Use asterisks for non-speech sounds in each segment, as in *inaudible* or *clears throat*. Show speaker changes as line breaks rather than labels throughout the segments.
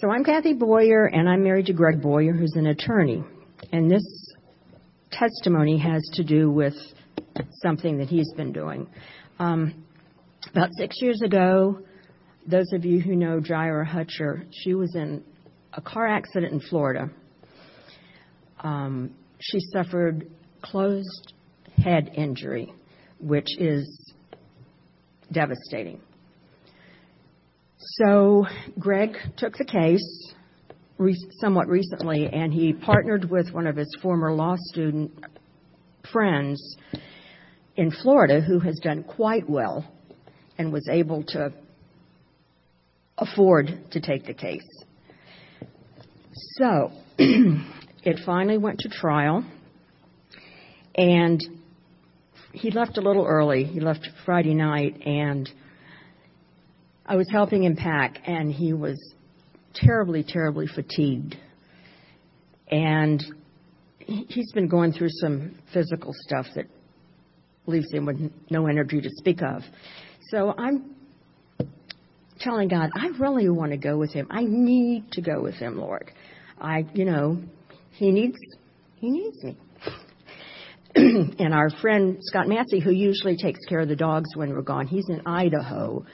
So I'm Kathy Boyer, and I'm married to Greg Boyer, who's an attorney. And this testimony has to do with something that he's been doing. Um, about six years ago, those of you who know Jaira Hutcher, she was in a car accident in Florida. Um, she suffered closed head injury, which is devastating. So Greg took the case somewhat recently, and he partnered with one of his former law student friends in Florida who has done quite well and was able to afford to take the case. So *clears throat* it finally went to trial, and he left a little early. He left Friday night, and I was helping him pack, and he was terribly, terribly fatigued. And he's been going through some physical stuff that leaves him with no energy to speak of. So I'm telling God, I really want to go with him. I need to go with him, Lord. I, you know, he needs, he needs me. *clears throat* and our friend Scott Massey, who usually takes care of the dogs when we're gone, he's in Idaho.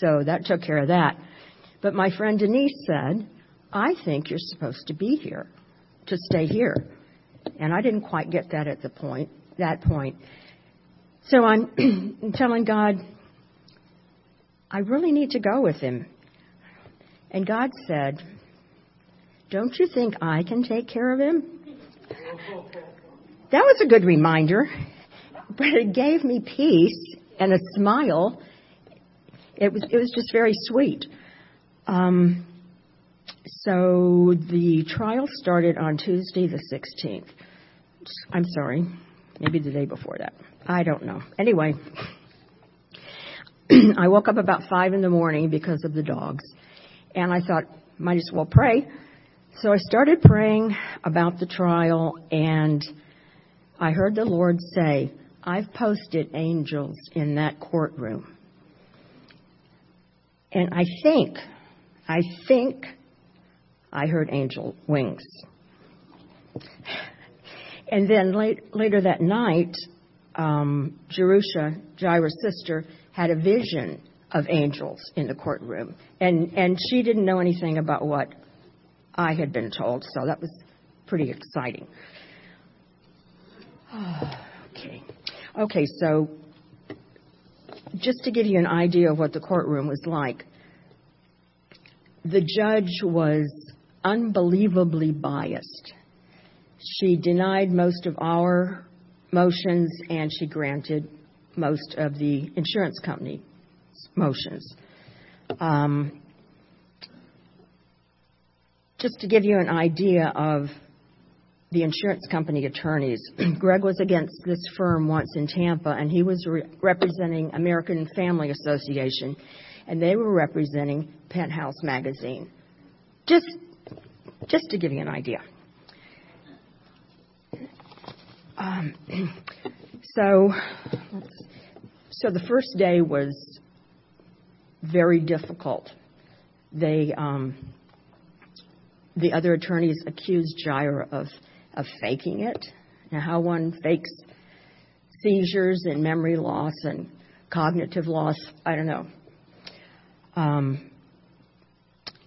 So that took care of that. But my friend Denise said, I think you're supposed to be here, to stay here. And I didn't quite get that at the point, that point. So I'm *clears throat* telling God, I really need to go with him. And God said, Don't you think I can take care of him? That was a good reminder, but it gave me peace and a smile. It was, it was just very sweet. Um, so the trial started on Tuesday the 16th. I'm sorry, maybe the day before that. I don't know. Anyway, *clears throat* I woke up about 5 in the morning because of the dogs, and I thought, might as well pray. So I started praying about the trial, and I heard the Lord say, I've posted angels in that courtroom. And I think, I think I heard angel wings. And then late, later that night, um, Jerusha, Jaira's sister, had a vision of angels in the courtroom. And, and she didn't know anything about what I had been told, so that was pretty exciting. *sighs* okay. Okay, so just to give you an idea of what the courtroom was like, the judge was unbelievably biased. She denied most of our motions and she granted most of the insurance company motions. Um, just to give you an idea of the insurance company attorneys, *clears throat* Greg was against this firm once in Tampa, and he was representing American Family Association, and they were representing Penthouse Magazine. Just, to give you an idea. Um, *clears throat* so, so the first day was very difficult. They, um, the other attorneys accused Jaira of of faking it. Now, how one fakes seizures and memory loss and cognitive loss, I don't know. Um,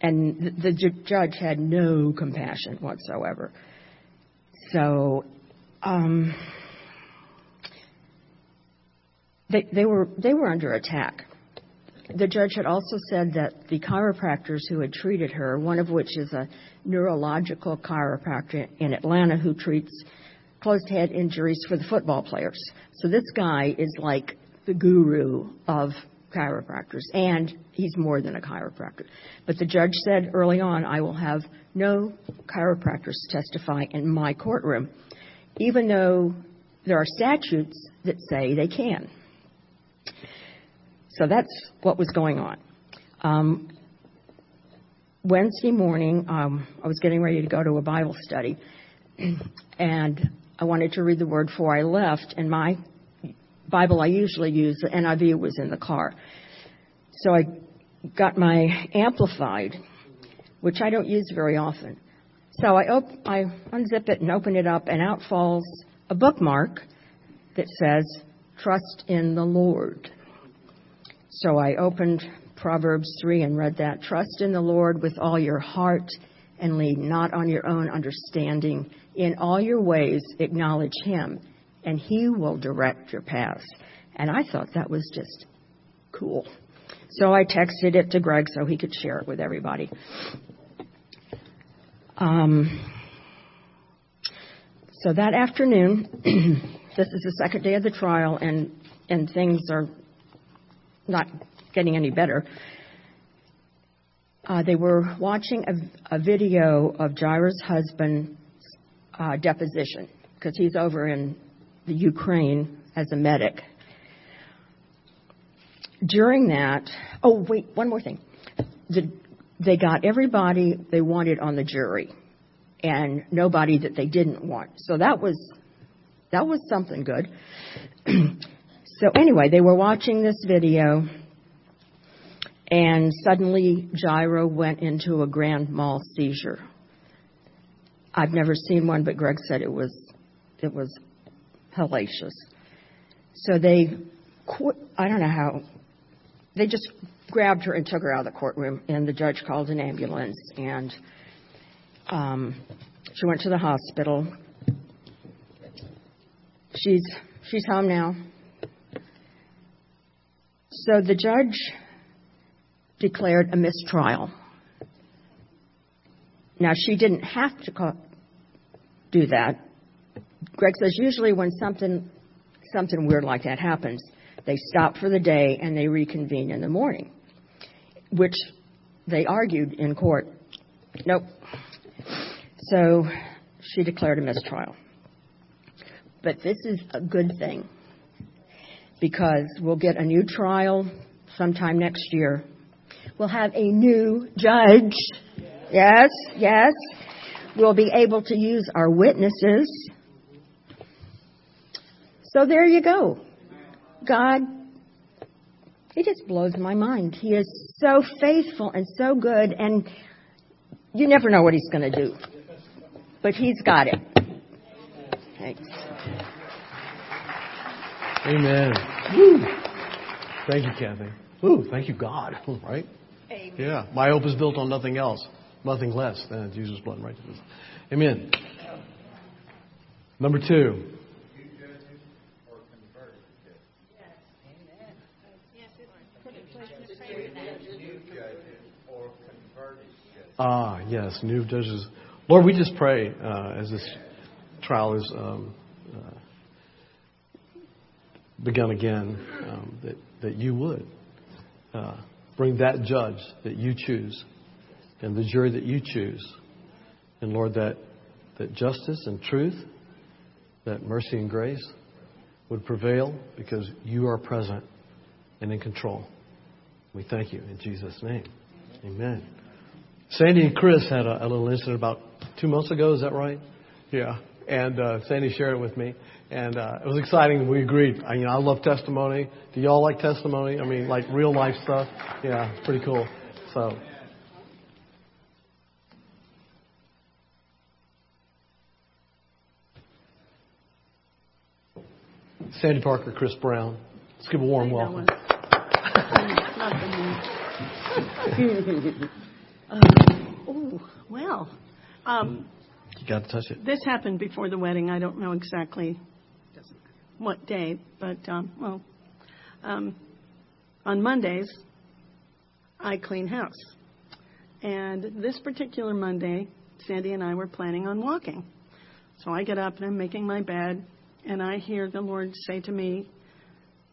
and the, the judge had no compassion whatsoever. So um, they, they were they were under attack. The judge had also said that the chiropractors who had treated her, one of which is a neurological chiropractor in Atlanta who treats closed head injuries for the football players. So this guy is like the guru of chiropractors, and he's more than a chiropractor. But the judge said early on, I will have no chiropractors testify in my courtroom, even though there are statutes that say they can. So that's what was going on. Um, Wednesday morning, um, I was getting ready to go to a Bible study, *clears throat* and I wanted to read the word before I left, and my Bible I usually use, the NIV, was in the car. So I got my Amplified which I don't use very often. So I, op- I unzip it and open it up, and out falls a bookmark that says, Trust in the Lord. So I opened Proverbs 3 and read that. Trust in the Lord with all your heart and lean not on your own understanding. In all your ways, acknowledge Him, and He will direct your paths. And I thought that was just cool. So I texted it to Greg so he could share it with everybody. Um, so that afternoon, *clears throat* this is the second day of the trial, and, and things are not getting any better. Uh, they were watching a, a, video of Jaira's husband's uh, deposition because he's over in the Ukraine as a medic. During that, oh wait, one more thing. The, they got everybody they wanted on the jury, and nobody that they didn't want. So that was that was something good. *clears throat* so anyway, they were watching this video and suddenly Jaira went into a grand mal seizure. I've never seen one, but Greg said it was it was hellacious. So they, I don't know how, they just grabbed her and took her out of the courtroom, and the judge called an ambulance, and um, she went to the hospital. She's she's home now. So the judge declared a mistrial. Now, she didn't have to do that. Greg says usually when something, something weird like that happens, they stop for the day and they reconvene in the morning, which they argued in court. Nope. So she declared a mistrial. But this is a good thing because we'll get a new trial sometime next year We'll have a new judge. Yes, yes. We'll be able to use our witnesses. So there you go. God, He just blows my mind. He is so faithful and so good, and you never know what He's going to do. But He's got it. Thanks.
Amen. Woo. Thank you, Kathy. Ooh, thank you, God. *laughs* Right?
Amen.
Yeah. My hope is built on nothing else, nothing less than Jesus' blood and righteousness. Amen. Number two. Ah, yes, new judges. Lord, we just pray uh, as this trial is um, begun again um, that, that you would uh, bring that judge that you choose and the jury that you choose. And Lord, that, that justice and truth, that mercy and grace would prevail because you are present and in control. We thank you in Jesus' name. Amen. Sandy and Chris had a, a little incident about two months ago. Is that right? Yeah. And uh, Sandy shared it with me, and uh, it was exciting. We agreed. I, you know, I love testimony. Do y'all like testimony? I mean, like real life stuff. Yeah, it's pretty cool. So. Sandy Parker, Chris Brown. Let's give a warm welcome.
uh, *laughs* *laughs* oh, well. Um,
you got to touch it.
This happened before the wedding. I don't know exactly what day, but um, well, um, on Mondays I clean house, and this particular Monday, Sandy and I were planning on walking. So I get up and I'm making my bed, and I hear the Lord say to me,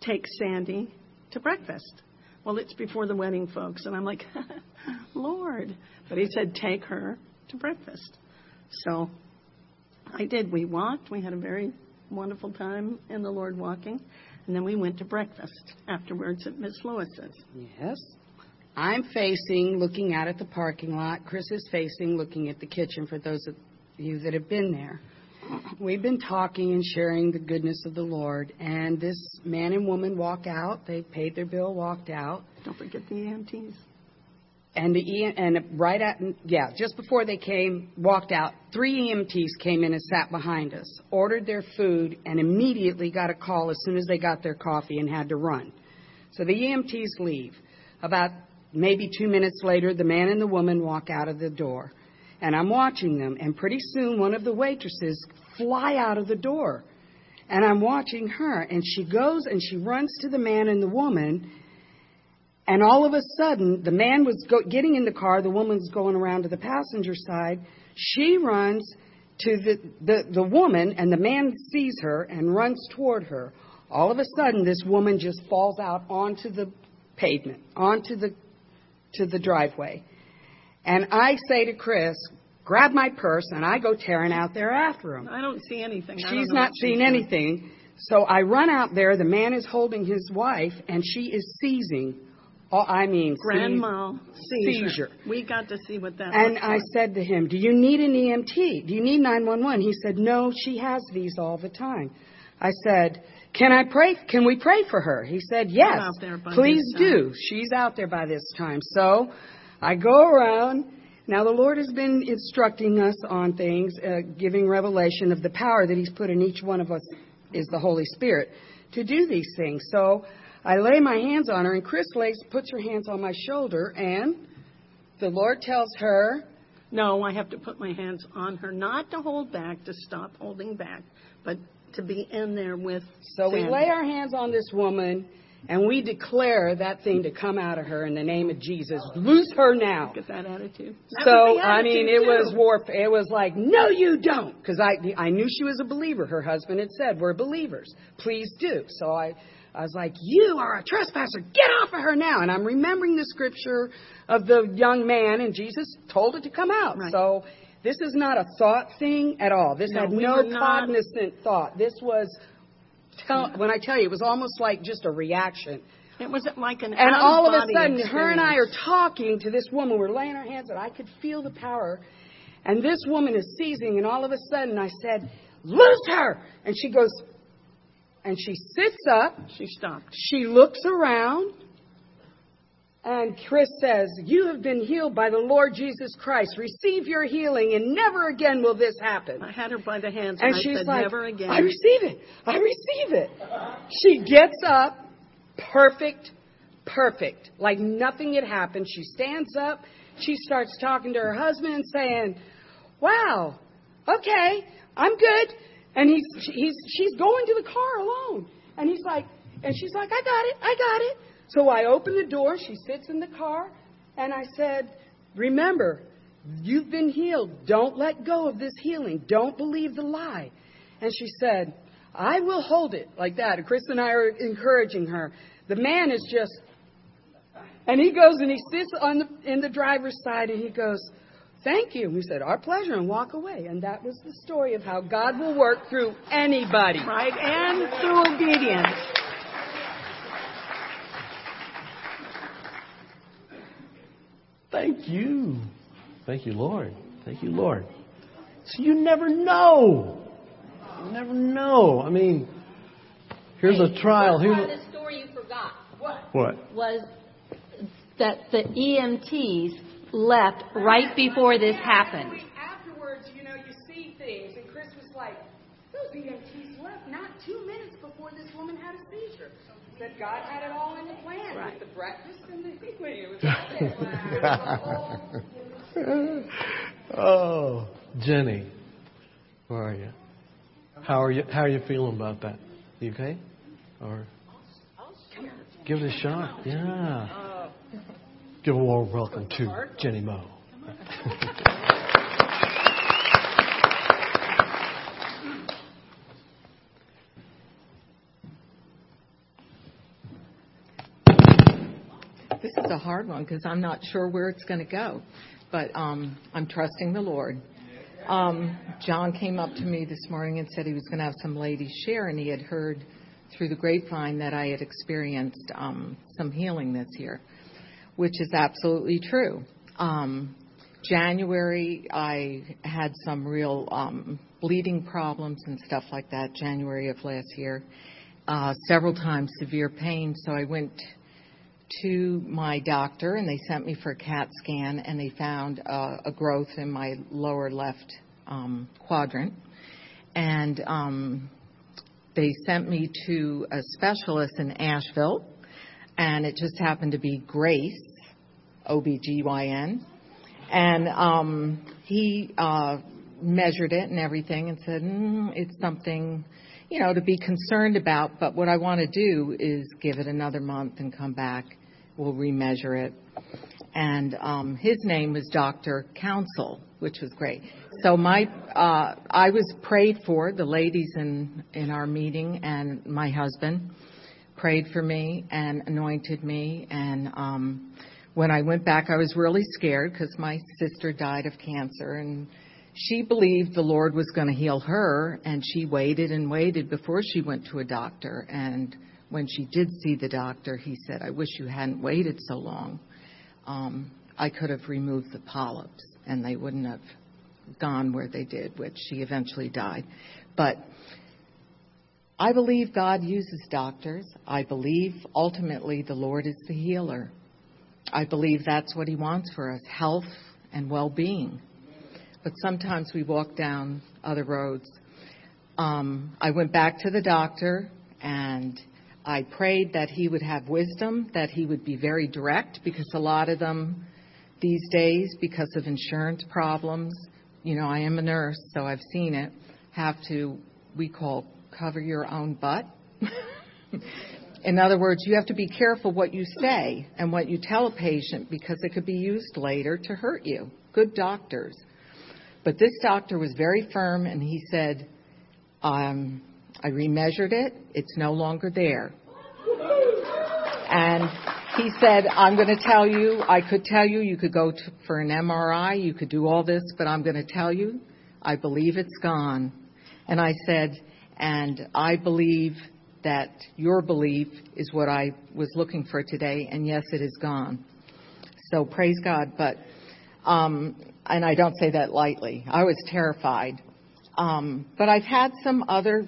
"Take Sandy to breakfast." Well, it's before the wedding, folks, and I'm like, *laughs* "Lord," but He said, "Take her to breakfast." So I did. We walked. We had a very wonderful time in the Lord walking. And then we went to breakfast afterwards at Miss Lewis's.
Yes. I'm facing, looking out at the parking lot. Chris is facing, looking at the kitchen for those of you that have been there. We've been talking and sharing the goodness of the Lord. And this man and woman walk out. They paid their bill, walked out.
Don't forget the EMTs.
And the and right at yeah, just before they came, walked out, three EMTs came in and sat behind us, ordered their food, and immediately got a call as soon as they got their coffee and had to run. So the EMTs leave. About maybe two minutes later, the man and the woman walk out of the door, and I'm watching them. And pretty soon, one of the waitresses fly out of the door, and I'm watching her, and she goes and she runs to the man and the woman and all of a sudden, the man was go- getting in the car, the woman's going around to the passenger side. She runs to the, the, the woman, and the man sees her and runs toward her. All of a sudden, this woman just falls out onto the pavement, onto the, to the driveway. And I say to Chris, grab my purse, and I go tearing out there after him.
I don't see anything.
She's not
she's
seeing anything. So I run out there. The man is holding his wife, and she is seizing. Oh, I mean,
Grand mal seizure.
seizure.
We got to see what that
was.
And
I
like.
said to him, Do you need an EMT? Do you need 911? He said, No, she has these all the time. I said, Can I pray? Can we pray for her? He said, Yes.
out there by
Please do. She's out there by this time. So I go around. Now, the Lord has been instructing us on things, uh, giving revelation of the power that He's put in each one of us, is the Holy Spirit, to do these things. So I lay my hands on her, and Chris lays, puts her hands on my shoulder, and the Lord tells her,
No, I have to put my hands on her, not to hold back, to stop holding back, but to be in there with.
So we lay our hands on this woman and we declare that thing to come out of her in the name of Jesus. Loose her now.
Get that attitude. That
So
the
I mean,
attitude,
it was warp. It was like, no, you don't, because I I knew she was a believer. Her husband had said, "We're believers. Please do." So I I was like, "You are a trespasser. Get off of her now!" And I'm remembering the scripture of the young man, and Jesus told it to come out.
Right.
So this is not a thought thing at all. This
No,
had
we
no
were not-
cognizant thought. This was. Tell, when I tell you, it was almost like just a reaction.
It wasn't like an
And all of a sudden, her and I are talking to this woman. We're laying our hands, and I could feel the power. And this woman is seizing, and all of a sudden, I said, "Loose her!" And she goes, and she sits up.
She stopped.
She looks around, and Chris says, "You have been healed by the Lord Jesus Christ. Receive your healing, and never again will this happen."
I had her by the hands,
And
and, I
she's
said,
like,
"Never again."
I receive it. I receive it. She gets up, perfect, perfect, like nothing had happened. She stands up. She starts talking to her husband and saying, "Wow, okay, I'm good." And he's he's she's going to the car alone, and he's like, and she's like, "I got it, I got it." So I open the door. She sits in the car, and I said, "Remember, You've been healed. Don't let go of this healing. Don't believe the lie. And she said, I will hold it like that. And Chris and I are encouraging her. The man is just, and he goes and he sits on the, in the driver's side and he goes, Thank you. We said, Our pleasure, and walk away. And that was the story of how God will work through anybody.
Right, and through obedience.
Thank you. Thank you, Lord. Thank you, Lord. So you never know. You never know. I mean, here's a trial. Here's a,
the story you forgot
what?
was that the EMTs left right before this happened.
Afterwards, you know, you see things, and Chris was like, those EMTs left not two minutes before this woman had a seizure. That God had it all in the plan
Right.
with the breakfast and the it was all there. *laughs*
oh, Jenny, where are you? How are you? How are you feeling about that? You okay? Or give it a shot? Yeah. Give a warm welcome to Jenny Moe.
This is a hard one because I'm not sure where it's going to go, but um, I'm trusting the Lord. Um, John came up to me this morning and said he was going to have some ladies share, and he had heard through the grapevine that I had experienced um, some healing this year, which is absolutely true. Um, January, I had some real um, bleeding problems and stuff like that. January of last year, uh, several times severe pain, so I went to my doctor and they sent me for a CAT scan and they found uh, a growth in my lower left um, quadrant. And um, they sent me to a specialist in Asheville, and it just happened to be Grace, OBGYN. And um, he uh, measured it and everything and said, mm, it's something, you know, to be concerned about, but what I want to do is give it another month and come back. We'll remeasure it. And um, his name was Dr. Council, which was great. So my, uh, I was prayed for, the ladies in, in our meeting and my husband prayed for me and anointed me. And um, when I went back, I was really scared because my sister died of cancer and she believed the Lord was going to heal her, and she waited and waited before she went to a doctor. And when she did see the doctor, he said, I wish you hadn't waited so long. Um, I could have removed the polyps, and they wouldn't have gone where they did, which she eventually died. But I believe God uses doctors. I believe ultimately the Lord is the healer. I believe that's what He wants for us health and well being but sometimes we walk down other roads. Um, I went back to the doctor and I prayed that he would have wisdom, that he would be very direct, because a lot of them these days, because of insurance problems, you know, I am a nurse, so I've seen it, have to, we call cover your own butt. *laughs* In other words, you have to be careful what you say and what you tell a patient because it could be used later to hurt you. Good doctors. But this doctor was very firm and he said, um, I remeasured it. It's no longer there. And he said, I'm going to tell you, I could tell you, you could go to, for an MRI, you could do all this, but I'm going to tell you, I believe it's gone. And I said, and I believe that your belief is what I was looking for today, and yes, it is gone. So praise God. But um, and I don't say that lightly. I was terrified. Um, but I've had some other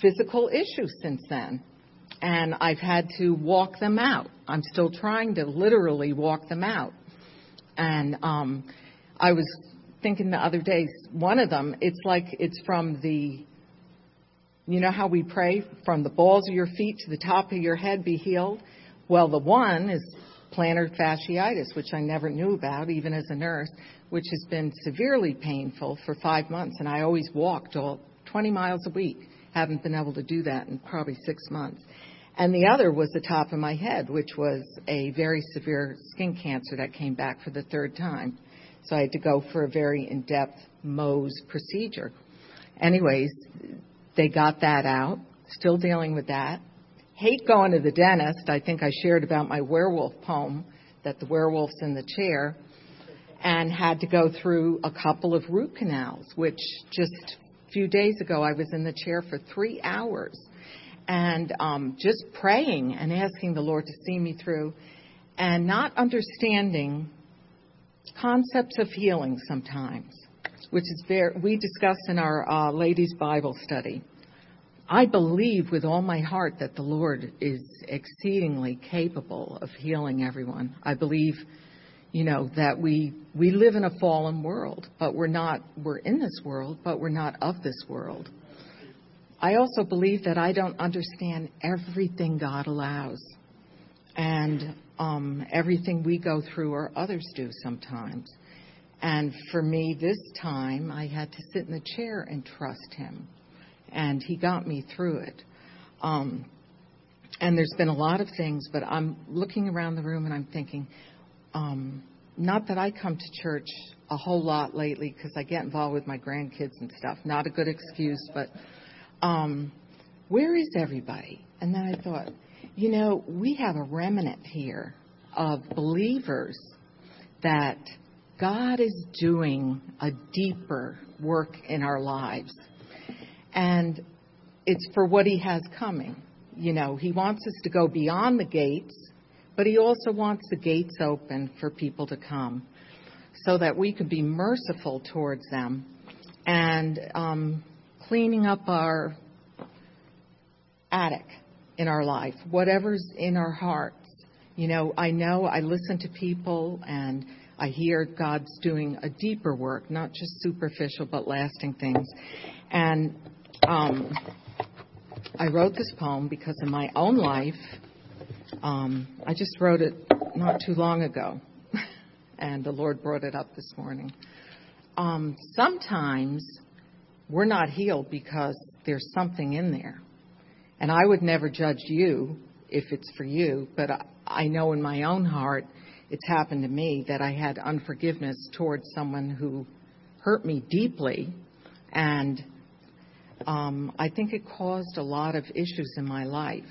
physical issues since then, and I've had to walk them out. I'm still trying to literally walk them out. And um, I was thinking the other day, one of them, it's like it's from the, you know how we pray from the balls of your feet to the top of your head be healed? Well, the one is plantar fasciitis, which I never knew about, even as a nurse, which has been severely painful for five months. And I always walked all 20 miles a week. Haven't been able to do that in probably six months. And the other was the top of my head, which was a very severe skin cancer that came back for the third time. So I had to go for a very in depth Mohs procedure. Anyways, they got that out. Still dealing with that hate going to the dentist. I think I shared about my werewolf poem that the werewolf's in the chair and had to go through a couple of root canals, which just a few days ago I was in the chair for three hours and um, just praying and asking the Lord to see me through and not understanding concepts of healing sometimes, which is very, we discussed in our uh, ladies' Bible study. I believe with all my heart that the Lord is exceedingly capable of healing everyone. I believe, you know, that we we live in a fallen world, but we're not we're in this world, but we're not of this world. I also believe that I don't understand everything God allows. And um, everything we go through or others do sometimes. And for me, this time, I had to sit in the chair and trust Him and he got me through it. Um, and there's been a lot of things, but I'm looking around the room and I'm thinking, um, not that I come to church a whole lot lately because I get involved with my grandkids and stuff. Not a good excuse, but um, where is everybody? And then I thought, you know, we have a remnant here of believers that God is doing a deeper work in our lives and it's for what he has coming. You know, he wants us to go beyond the gates, but he also wants the gates open for people to come so that we could be merciful towards them and um, cleaning up our attic in our life, whatever's in our hearts, You know, I know I listen to people and I hear God's doing a deeper work, not just superficial but lasting things. And um, I wrote this poem because in my own life, um, I just wrote it not too long ago, *laughs* and the Lord brought it up this morning. Um, sometimes we're not healed because there's something in there. And I would never judge you if it's for you, but I know in my own heart it's happened to me that I had unforgiveness towards someone who hurt me deeply, and um, I think it caused a lot of issues in my life.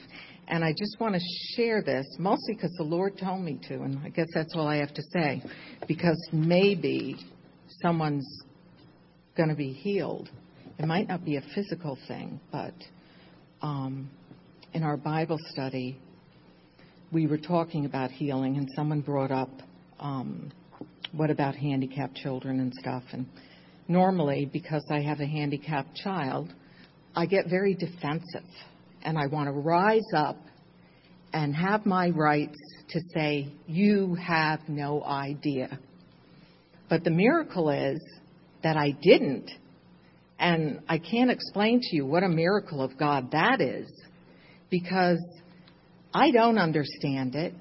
And I just want to share this, mostly because the Lord told me to, and I guess that's all I have to say, because maybe someone's going to be healed. It might not be a physical thing, but um, in our Bible study, we were talking about healing, and someone brought up, um, what about handicapped children and stuff? And normally, because I have a handicapped child, I get very defensive, and I want to rise up and have my rights to say, You have no idea. But the miracle is that I didn't. And I can't explain to you what a miracle of God that is because I don't understand it,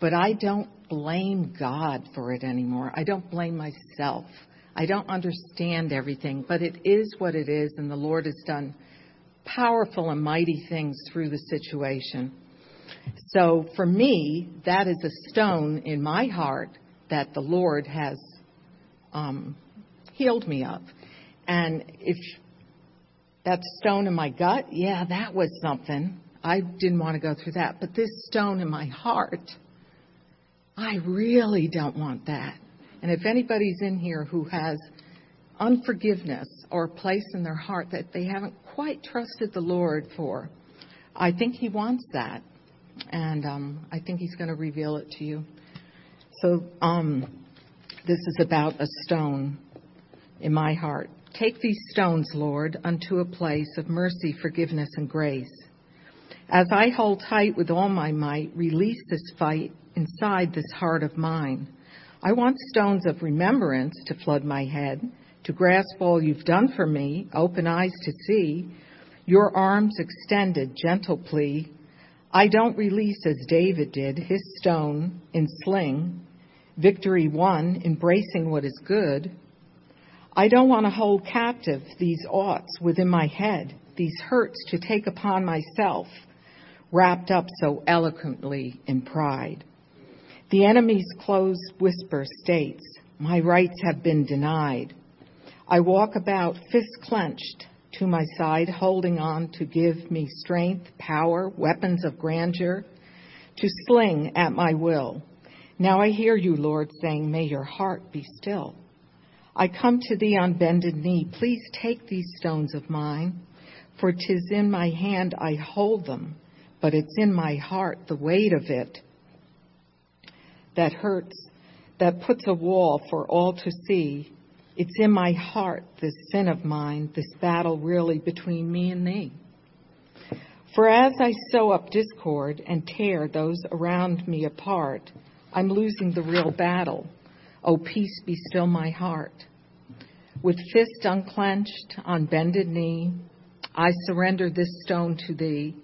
but I don't blame God for it anymore. I don't blame myself. I don't understand everything, but it is what it is, and the Lord has done powerful and mighty things through the situation. So for me, that is a stone in my heart that the Lord has um, healed me of. And if that stone in my gut, yeah, that was something. I didn't want to go through that. But this stone in my heart, I really don't want that. And if anybody's in here who has unforgiveness or a place in their heart that they haven't quite trusted the Lord for, I think He wants that. And um, I think He's going to reveal it to you. So, um, this is about a stone in my heart. Take these stones, Lord, unto a place of mercy, forgiveness, and grace. As I hold tight with all my might, release this fight inside this heart of mine. I want stones of remembrance to flood my head, to grasp all you've done for me, open eyes to see, your arms extended, gentle plea. I don't release as David did, his stone in sling, victory won, embracing what is good. I don't want to hold captive these oughts within my head, these hurts to take upon myself wrapped up so eloquently in pride. The enemy's closed whisper states, My rights have been denied. I walk about, fists clenched to my side, holding on to give me strength, power, weapons of grandeur, to sling at my will. Now I hear you, Lord, saying, May your heart be still. I come to thee on bended knee. Please take these stones of mine, for 'tis in my hand I hold them but it's in my heart, the weight of it, that hurts, that puts a wall for all to see. It's in my heart, this sin of mine, this battle really between me and thee. For as I sow up discord and tear those around me apart, I'm losing the real battle. Oh, peace be still my heart. With fist unclenched, on bended knee, I surrender this stone to thee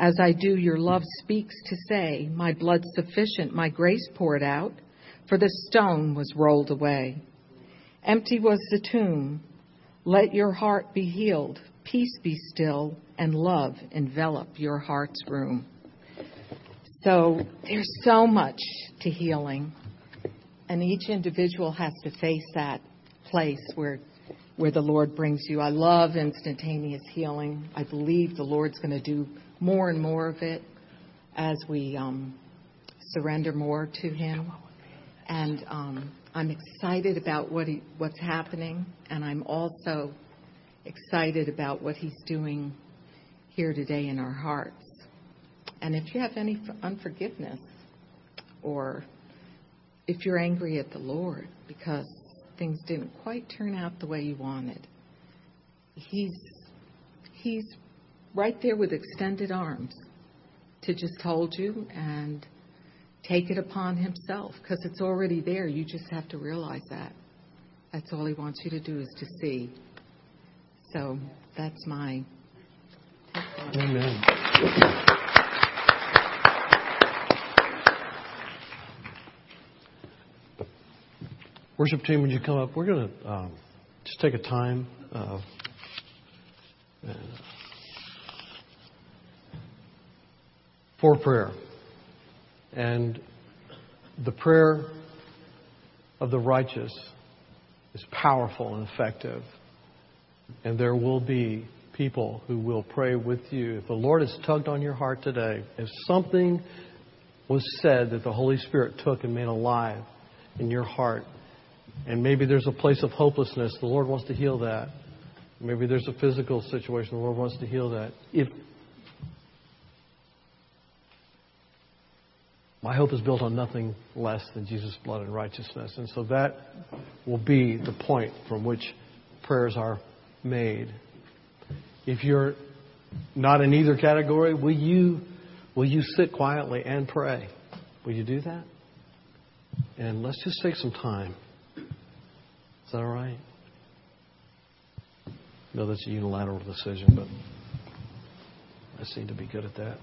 as I do, your love speaks to say, My blood sufficient, my grace poured out, for the stone was rolled away. Empty was the tomb. Let your heart be healed, peace be still, and love envelop your heart's room. So there's so much to healing, and each individual has to face that place where where the Lord brings you. I love instantaneous healing. I believe the Lord's going to do more and more of it as we um, surrender more to Him. And um, I'm excited about what he, what's happening, and I'm also excited about what He's doing here today in our hearts. And if you have any unforgiveness, or if you're angry at the Lord because things didn't quite turn out the way you wanted, He's He's right there with extended arms to just hold you and take it upon himself because it's already there. You just have to realize that. That's all he wants you to do is to see. So that's my.
Amen. Worship team, would you come up? We're going to um, just take a time uh, for prayer. And the prayer of the righteous is powerful and effective. And there will be people who will pray with you. If the Lord has tugged on your heart today, if something was said that the Holy Spirit took and made alive in your heart, and maybe there's a place of hopelessness, the Lord wants to heal that. Maybe there's a physical situation, the Lord wants to heal that. If my hope is built on nothing less than Jesus' blood and righteousness. And so that will be the point from which prayers are made. If you're not in either category, will you, will you sit quietly and pray? Will you do that? And let's just take some time. Is that all right? No, that's a unilateral decision, but I seem to be good at that.